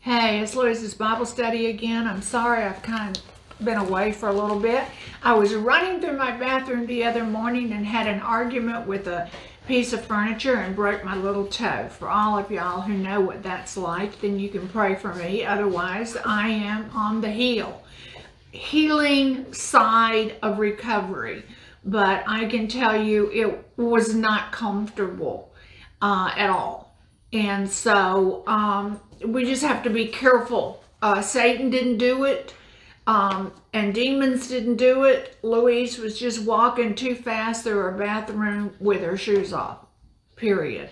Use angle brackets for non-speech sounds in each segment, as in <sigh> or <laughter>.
Hey, it's Louise's Bible study again. I'm sorry I've kind of been away for a little bit. I was running through my bathroom the other morning and had an argument with a piece of furniture and broke my little toe. For all of y'all who know what that's like, then you can pray for me. Otherwise, I am on the heal, healing side of recovery. But I can tell you it was not comfortable uh, at all. And so um, we just have to be careful. Uh, Satan didn't do it. Um, and demons didn't do it. Louise was just walking too fast through her bathroom with her shoes off, period.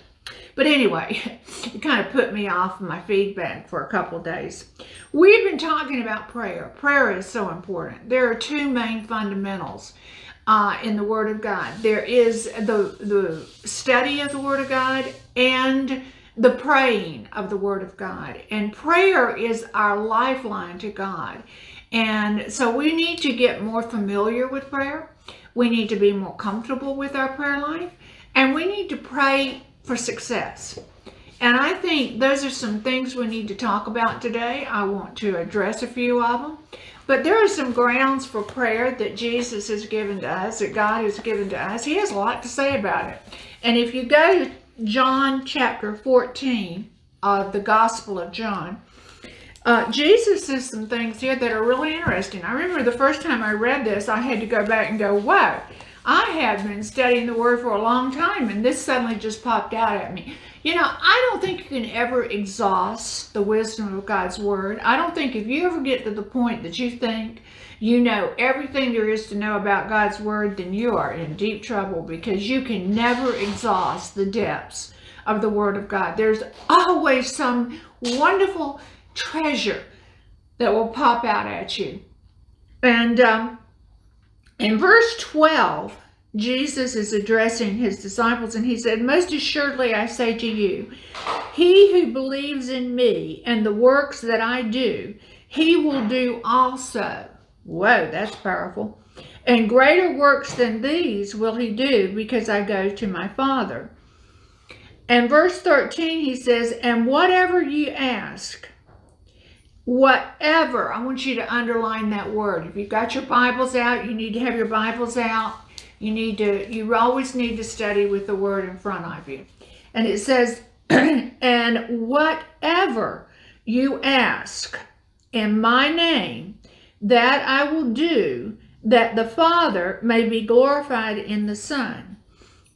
But anyway, <laughs> it kind of put me off my feedback for a couple days. We've been talking about prayer. Prayer is so important. There are two main fundamentals uh, in the Word of God. There is the, the study of the Word of God and the praying of the Word of God. And prayer is our lifeline to God. And so we need to get more familiar with prayer. We need to be more comfortable with our prayer life. And we need to pray for success. And I think those are some things we need to talk about today. I want to address a few of them. But there are some grounds for prayer that Jesus has given to us, that God has given to us. He has a lot to say about it. And if you go John chapter 14 of the Gospel of John, uh, Jesus says some things here that are really interesting. I remember the first time I read this, I had to go back and go, whoa, I have been studying the Word for a long time, and this suddenly just popped out at me. You know, I don't think you can ever exhaust the wisdom of God's Word. I don't think if you ever get to the point that you think you know everything there is to know about God's Word, then you are in deep trouble because you can never exhaust the depths of the Word of God. There's always some wonderful treasure that will pop out at you. And um, in verse 12, Jesus is addressing his disciples and he said, Most assuredly I say to you, he who believes in me and the works that I do, he will do also. Whoa, that's powerful. And greater works than these will he do because I go to my Father. And verse 13 he says, And whatever you ask, whatever. I want you to underline that word. If you've got your Bibles out, you need to have your Bibles out. You need to, you always need to study with the word in front of you. And it says, <clears throat> and whatever you ask in my name, that I will do, that the Father may be glorified in the Son.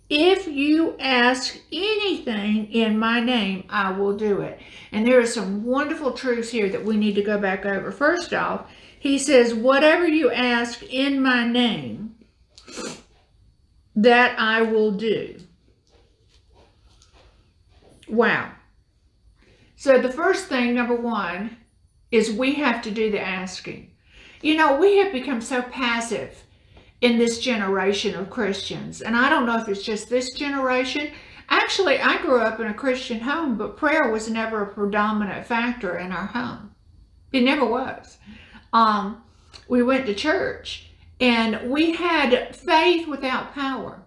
If you ask anything in my name, I will do it. And there are some wonderful truths here that we need to go back over. First off, he says, whatever you ask in my name, that I will do. Wow. So the first thing, number one, is we have to do the asking. You know, we have become so passive in this generation of Christians. And I don't know if it's just this generation. Actually, I grew up in a Christian home, but prayer was never a predominant factor in our home. It never was. Um, we went to church and we had faith without power.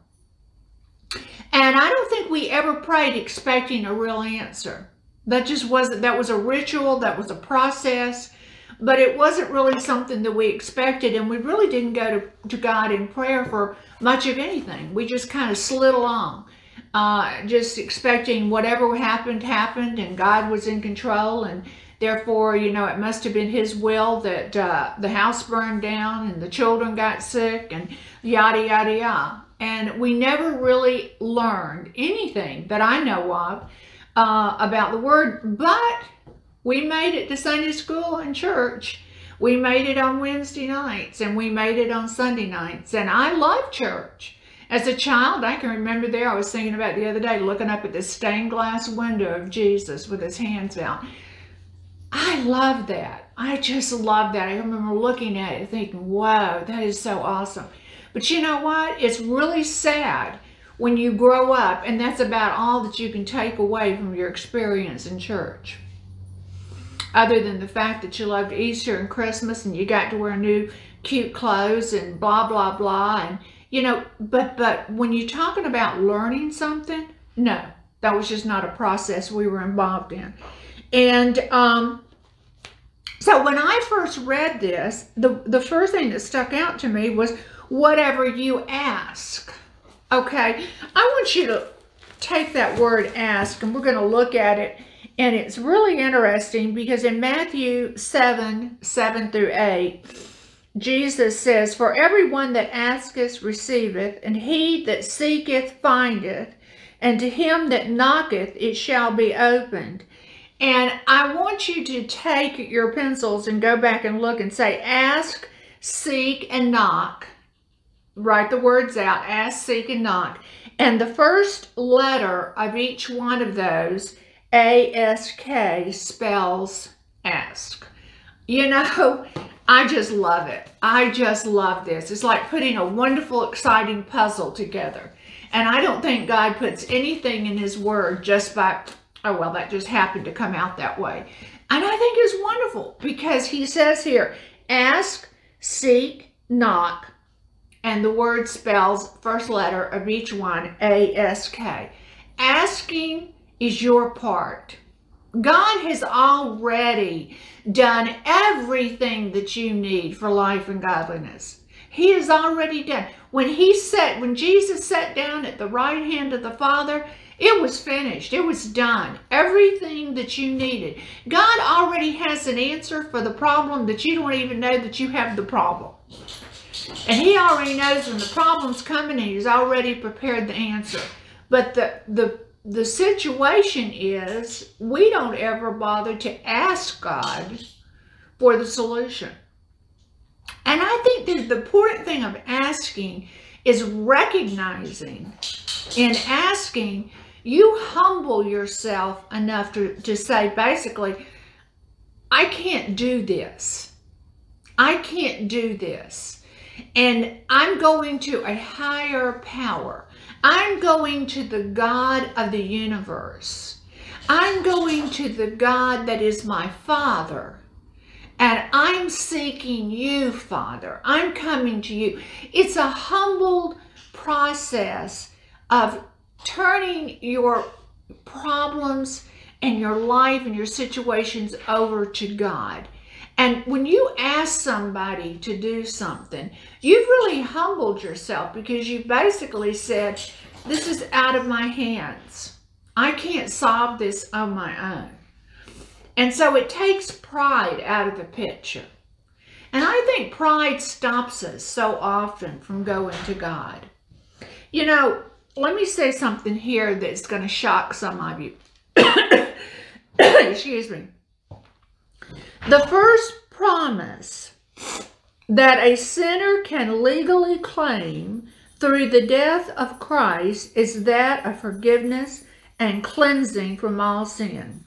And I don't think we ever prayed expecting a real answer. That just wasn't, that was a ritual, that was a process but it wasn't really something that we expected and we really didn't go to, to God in prayer for much of anything. We just kind of slid along, uh, just expecting whatever happened, happened and God was in control and therefore, you know, it must have been his will that uh, the house burned down and the children got sick and yada, yada, yada. And we never really learned anything that I know of uh, about the word, but we made it to Sunday school and church. We made it on Wednesday nights and we made it on Sunday nights. And I love church. As a child, I can remember there, I was thinking about the other day, looking up at the stained glass window of Jesus with his hands out. I love that. I just love that. I remember looking at it thinking, wow, that is so awesome. But you know what? It's really sad when you grow up and that's about all that you can take away from your experience in church other than the fact that you loved Easter and Christmas and you got to wear new cute clothes and blah, blah, blah. And, you know, but, but when you're talking about learning something, no, that was just not a process we were involved in. And um, So when I first read this, the, the first thing that stuck out to me was whatever you ask. Okay, I want you to take that word ask and we're going to look at it. And it's really interesting because in Matthew 7 7 through 8, Jesus says, For everyone that asketh receiveth, and he that seeketh findeth, and to him that knocketh it shall be opened. And I want you to take your pencils and go back and look and say, Ask, seek, and knock write the words out, ask, seek, and knock. And the first letter of each one of those, A-S-K, spells ask. You know, I just love it. I just love this. It's like putting a wonderful, exciting puzzle together. And I don't think God puts anything in his word just by, oh, well, that just happened to come out that way. And I think it's wonderful because he says here, ask, seek, knock, and the word spells first letter of each one, A-S-K. Asking is your part. God has already done everything that you need for life and godliness. He has already done. When he sat, when Jesus sat down at the right hand of the Father, it was finished. It was done. Everything that you needed. God already has an answer for the problem that you don't even know that you have the problem. And he already knows when the problem's coming and he's already prepared the answer. But the, the, the situation is we don't ever bother to ask God for the solution. And I think that the important thing of asking is recognizing in asking, you humble yourself enough to, to say, basically, I can't do this. I can't do this and I'm going to a higher power. I'm going to the God of the universe. I'm going to the God that is my Father. And I'm seeking you, Father. I'm coming to you. It's a humbled process of turning your problems and your life and your situations over to God. And when you ask somebody to do something, you've really humbled yourself because you basically said, this is out of my hands. I can't solve this on my own. And so it takes pride out of the picture. And I think pride stops us so often from going to God. You know, let me say something here that's going to shock some of you. <coughs> Excuse me. The first promise that a sinner can legally claim through the death of Christ is that of forgiveness and cleansing from all sin.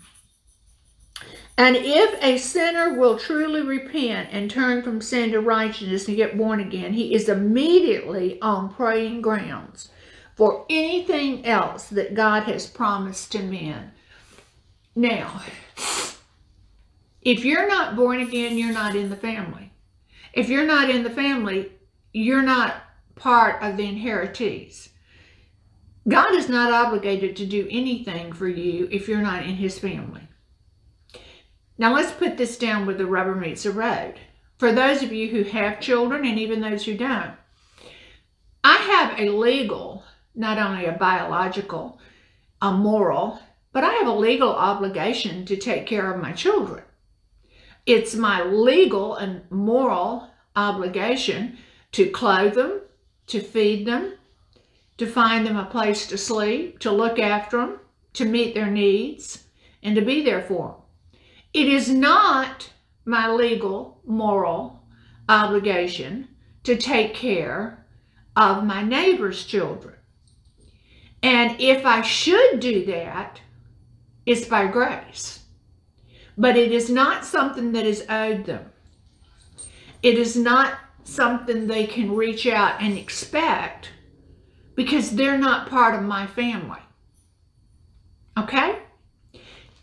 And if a sinner will truly repent and turn from sin to righteousness and get born again, he is immediately on praying grounds for anything else that God has promised to men. Now, if you're not born again, you're not in the family. If you're not in the family, you're not part of the inheritees. God is not obligated to do anything for you if you're not in his family. Now let's put this down where the rubber meets the road. For those of you who have children and even those who don't, I have a legal, not only a biological, a moral, but I have a legal obligation to take care of my children. It's my legal and moral obligation to clothe them, to feed them, to find them a place to sleep, to look after them, to meet their needs, and to be there for them. It is not my legal, moral obligation to take care of my neighbor's children. And if I should do that, it's by grace but it is not something that is owed them. It is not something they can reach out and expect because they're not part of my family. Okay?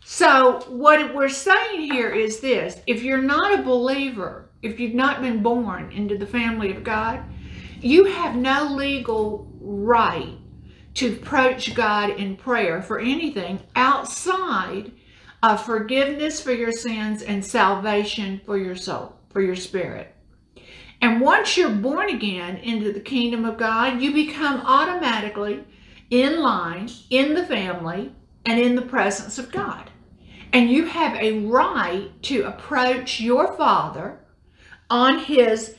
So what we're saying here is this. If you're not a believer, if you've not been born into the family of God, you have no legal right to approach God in prayer for anything outside of forgiveness for your sins and salvation for your soul, for your spirit. And once you're born again into the kingdom of God, you become automatically in line, in the family, and in the presence of God. And you have a right to approach your Father on His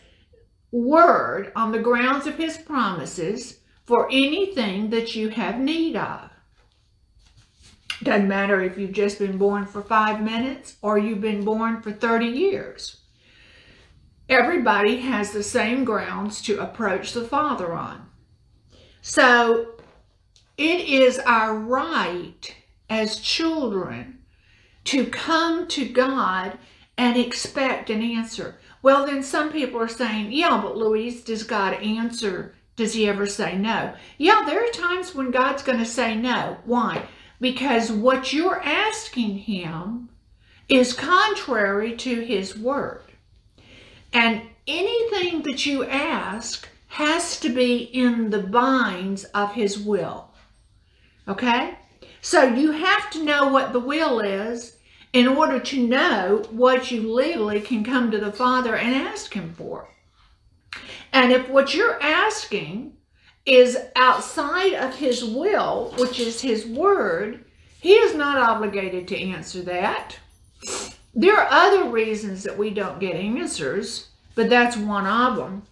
word, on the grounds of His promises, for anything that you have need of. Doesn't matter if you've just been born for five minutes or you've been born for 30 years. Everybody has the same grounds to approach the Father on. So it is our right as children to come to God and expect an answer. Well, then some people are saying, yeah, but Louise, does God answer? Does he ever say no? Yeah, there are times when God's going to say no. Why? Because what you're asking him is contrary to his word. And anything that you ask has to be in the binds of his will. Okay? So you have to know what the will is in order to know what you legally can come to the Father and ask Him for. And if what you're asking is outside of His will, which is His Word, He is not obligated to answer that. There are other reasons that we don't get answers, but that's one of them.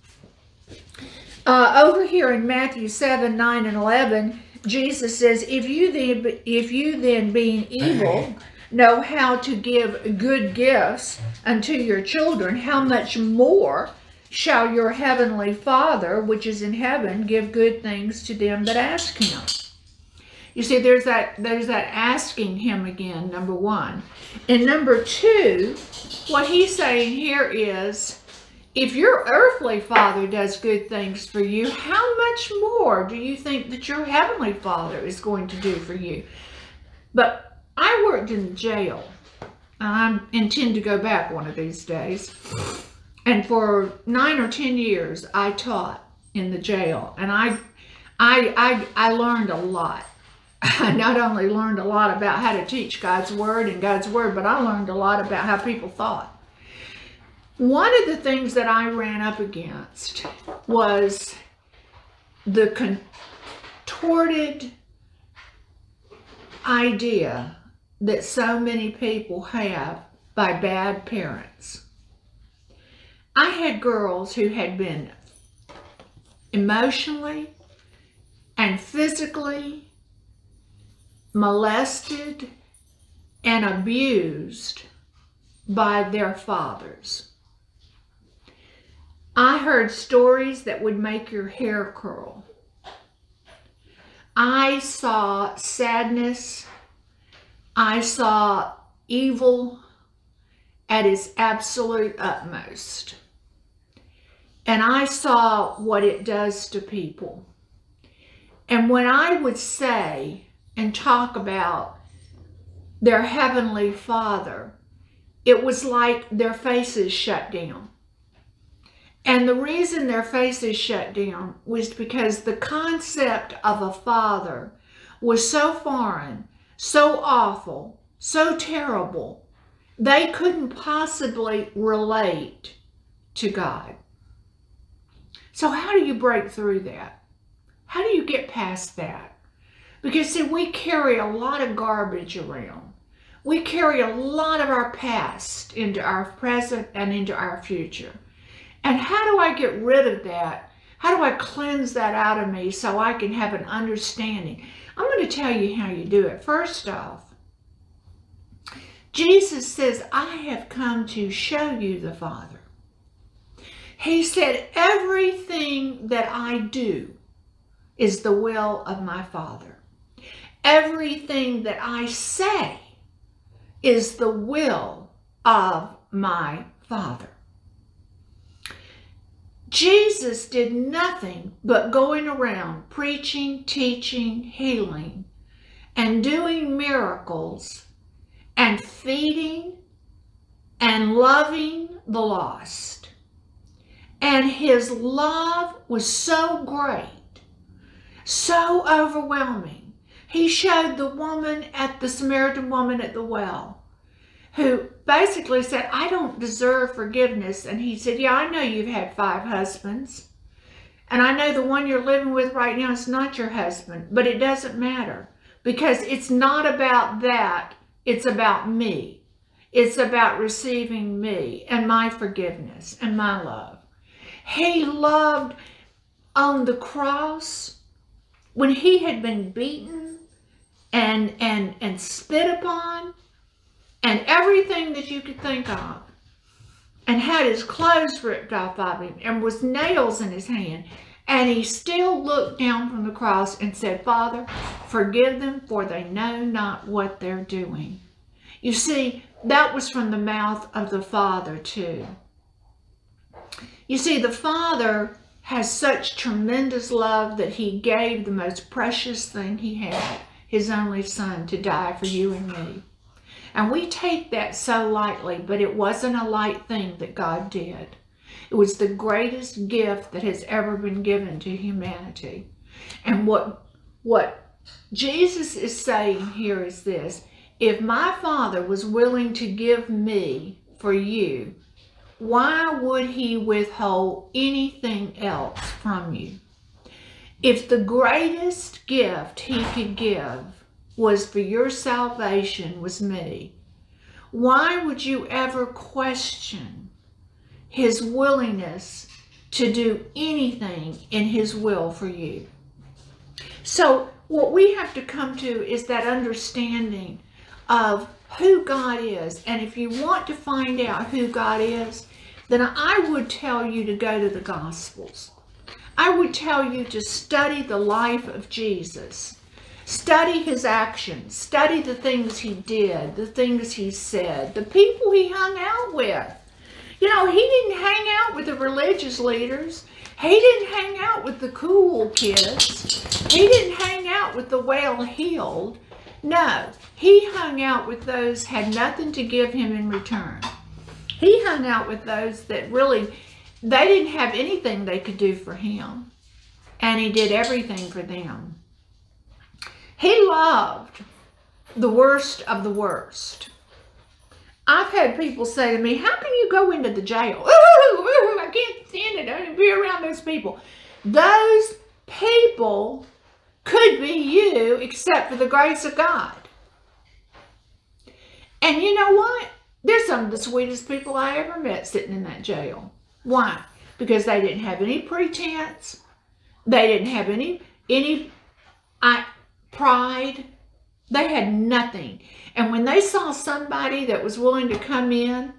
Uh, over here in Matthew 7, 9, and 11, Jesus says, if you then, if you then being evil <clears throat> know how to give good gifts unto your children, how much more shall your heavenly Father, which is in heaven, give good things to them that ask him? You see, there's that there's that asking him again, number one. And number two, what he's saying here is if your earthly father does good things for you, how much more do you think that your heavenly father is going to do for you? But I worked in jail, and I intend to go back one of these days. And for nine or ten years, I taught in the jail, and I, I, I, I learned a lot. I not only learned a lot about how to teach God's word and God's word, but I learned a lot about how people thought. One of the things that I ran up against was the contorted idea that so many people have by bad parents. I had girls who had been emotionally and physically molested and abused by their fathers. I heard stories that would make your hair curl. I saw sadness. I saw evil at its absolute utmost. And I saw what it does to people. And when I would say and talk about their Heavenly Father, it was like their faces shut down. And the reason their faces shut down was because the concept of a father was so foreign, so awful, so terrible, they couldn't possibly relate to God. So how do you break through that? How do you get past that? Because see, we carry a lot of garbage around. We carry a lot of our past into our present and into our future. And how do I get rid of that? How do I cleanse that out of me so I can have an understanding? I'm going to tell you how you do it. First off, Jesus says, I have come to show you the Father. He said, everything that I do is the will of my Father. Everything that I say is the will of my Father. Jesus did nothing but going around preaching, teaching, healing, and doing miracles and feeding and loving the lost. And his love was so great, so overwhelming. He showed the woman at the Samaritan woman at the well who basically said, I don't deserve forgiveness. And he said, Yeah, I know you've had five husbands. And I know the one you're living with right now is not your husband, but it doesn't matter because it's not about that. It's about me. It's about receiving me and my forgiveness and my love. He loved on the cross when he had been beaten and and and spit upon and everything that you could think of and had his clothes ripped off of him and was nails in his hand and he still looked down from the cross and said father forgive them for they know not what they're doing. You see that was from the mouth of the father too. You see the father has such tremendous love that he gave the most precious thing he had his only son to die for you and me. And we take that so lightly, but it wasn't a light thing that God did. It was the greatest gift that has ever been given to humanity. And what, what Jesus is saying here is this, if my Father was willing to give me for you, why would he withhold anything else from you? If the greatest gift he could give was for your salvation was me, why would you ever question his willingness to do anything in his will for you? So what we have to come to is that understanding of who God is. And if you want to find out who God is, then I would tell you to go to the Gospels. I would tell you to study the life of Jesus Study his actions. Study the things he did, the things he said, the people he hung out with. You know, he didn't hang out with the religious leaders. He didn't hang out with the cool kids. He didn't hang out with the well-heeled. No, he hung out with those had nothing to give him in return. He hung out with those that really, they didn't have anything they could do for him. And he did everything for them. He loved the worst of the worst. I've had people say to me, how can you go into the jail? Ooh, <laughs> ooh, I can't stand it. I don't be around those people. Those people could be you except for the grace of God. And you know what? They're some of the sweetest people I ever met sitting in that jail. Why? Because they didn't have any pretense. They didn't have any, any, I, pride. They had nothing. And when they saw somebody that was willing to come in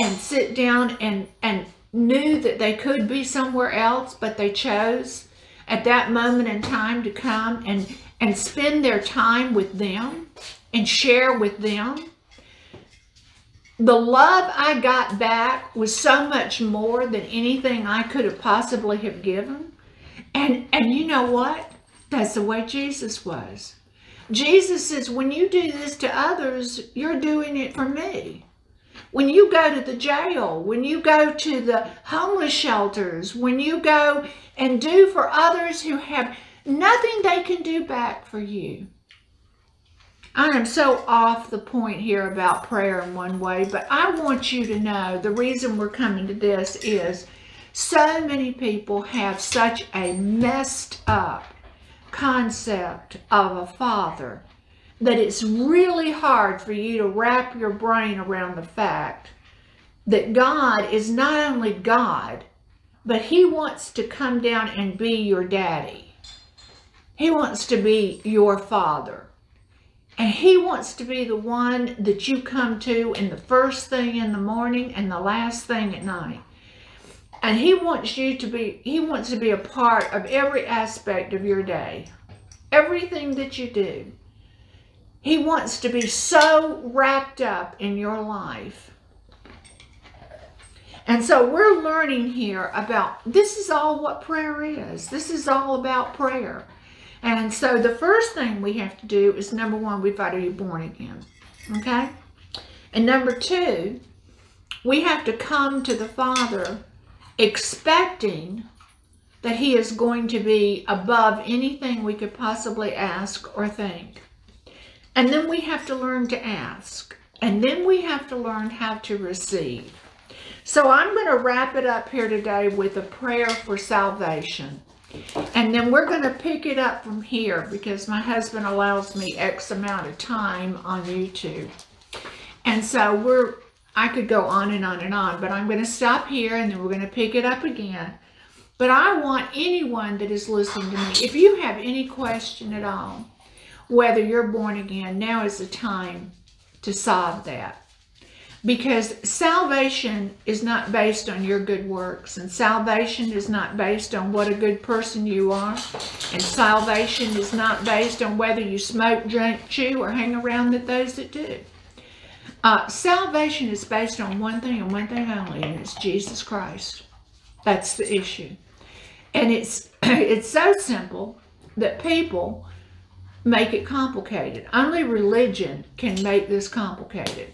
and sit down and, and knew that they could be somewhere else, but they chose at that moment in time to come and, and spend their time with them and share with them. The love I got back was so much more than anything I could have possibly have given. And, and you know what? That's the way Jesus was. Jesus says, when you do this to others, you're doing it for me. When you go to the jail, when you go to the homeless shelters, when you go and do for others who have nothing they can do back for you. I am so off the point here about prayer in one way, but I want you to know the reason we're coming to this is so many people have such a messed up concept of a father that it's really hard for you to wrap your brain around the fact that God is not only God, but he wants to come down and be your daddy. He wants to be your father. And he wants to be the one that you come to in the first thing in the morning and the last thing at night. And he wants you to be, he wants to be a part of every aspect of your day. Everything that you do. He wants to be so wrapped up in your life. And so we're learning here about, this is all what prayer is. This is all about prayer. And so the first thing we have to do is number one, we've got to be born again. Okay? And number two, we have to come to the Father expecting that he is going to be above anything we could possibly ask or think. And then we have to learn to ask. And then we have to learn how to receive. So I'm going to wrap it up here today with a prayer for salvation. And then we're going to pick it up from here because my husband allows me X amount of time on YouTube. And so we're, I could go on and on and on, but I'm going to stop here and then we're going to pick it up again. But I want anyone that is listening to me, if you have any question at all, whether you're born again, now is the time to solve that. Because salvation is not based on your good works, and salvation is not based on what a good person you are, and salvation is not based on whether you smoke, drink, chew, or hang around with those that do. Uh, salvation is based on one thing and one thing only, and it's Jesus Christ. That's the issue. And it's <clears throat> it's so simple that people make it complicated. Only religion can make this complicated.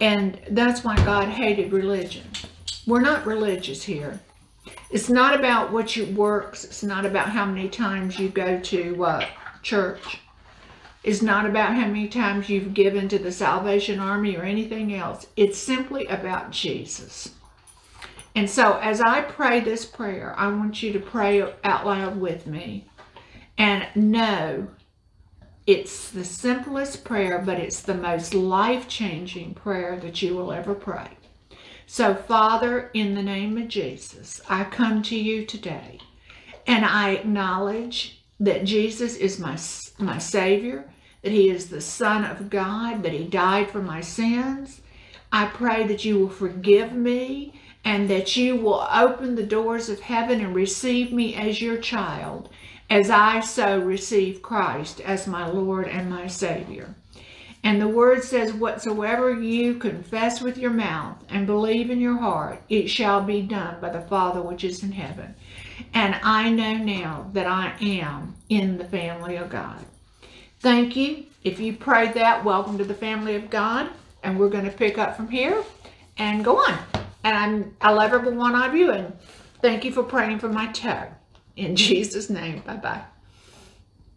And that's why God hated religion. We're not religious here. It's not about what your works. It's not about how many times you go to uh, church. It's not about how many times you've given to the Salvation Army or anything else. It's simply about Jesus. And so as I pray this prayer, I want you to pray out loud with me and know it's the simplest prayer, but it's the most life-changing prayer that you will ever pray. So, Father, in the name of Jesus, I come to you today and I acknowledge that Jesus is my, my Savior, that He is the Son of God, that He died for my sins. I pray that you will forgive me and that you will open the doors of heaven and receive me as your child as I so receive Christ as my Lord and my Savior. And the word says, Whatsoever you confess with your mouth and believe in your heart, it shall be done by the Father which is in heaven. And I know now that I am in the family of God. Thank you. If you prayed that, welcome to the family of God. And we're going to pick up from here and go on. And I'm, I love every one of you. And thank you for praying for my toe. In <laughs> Jesus' name, bye bye.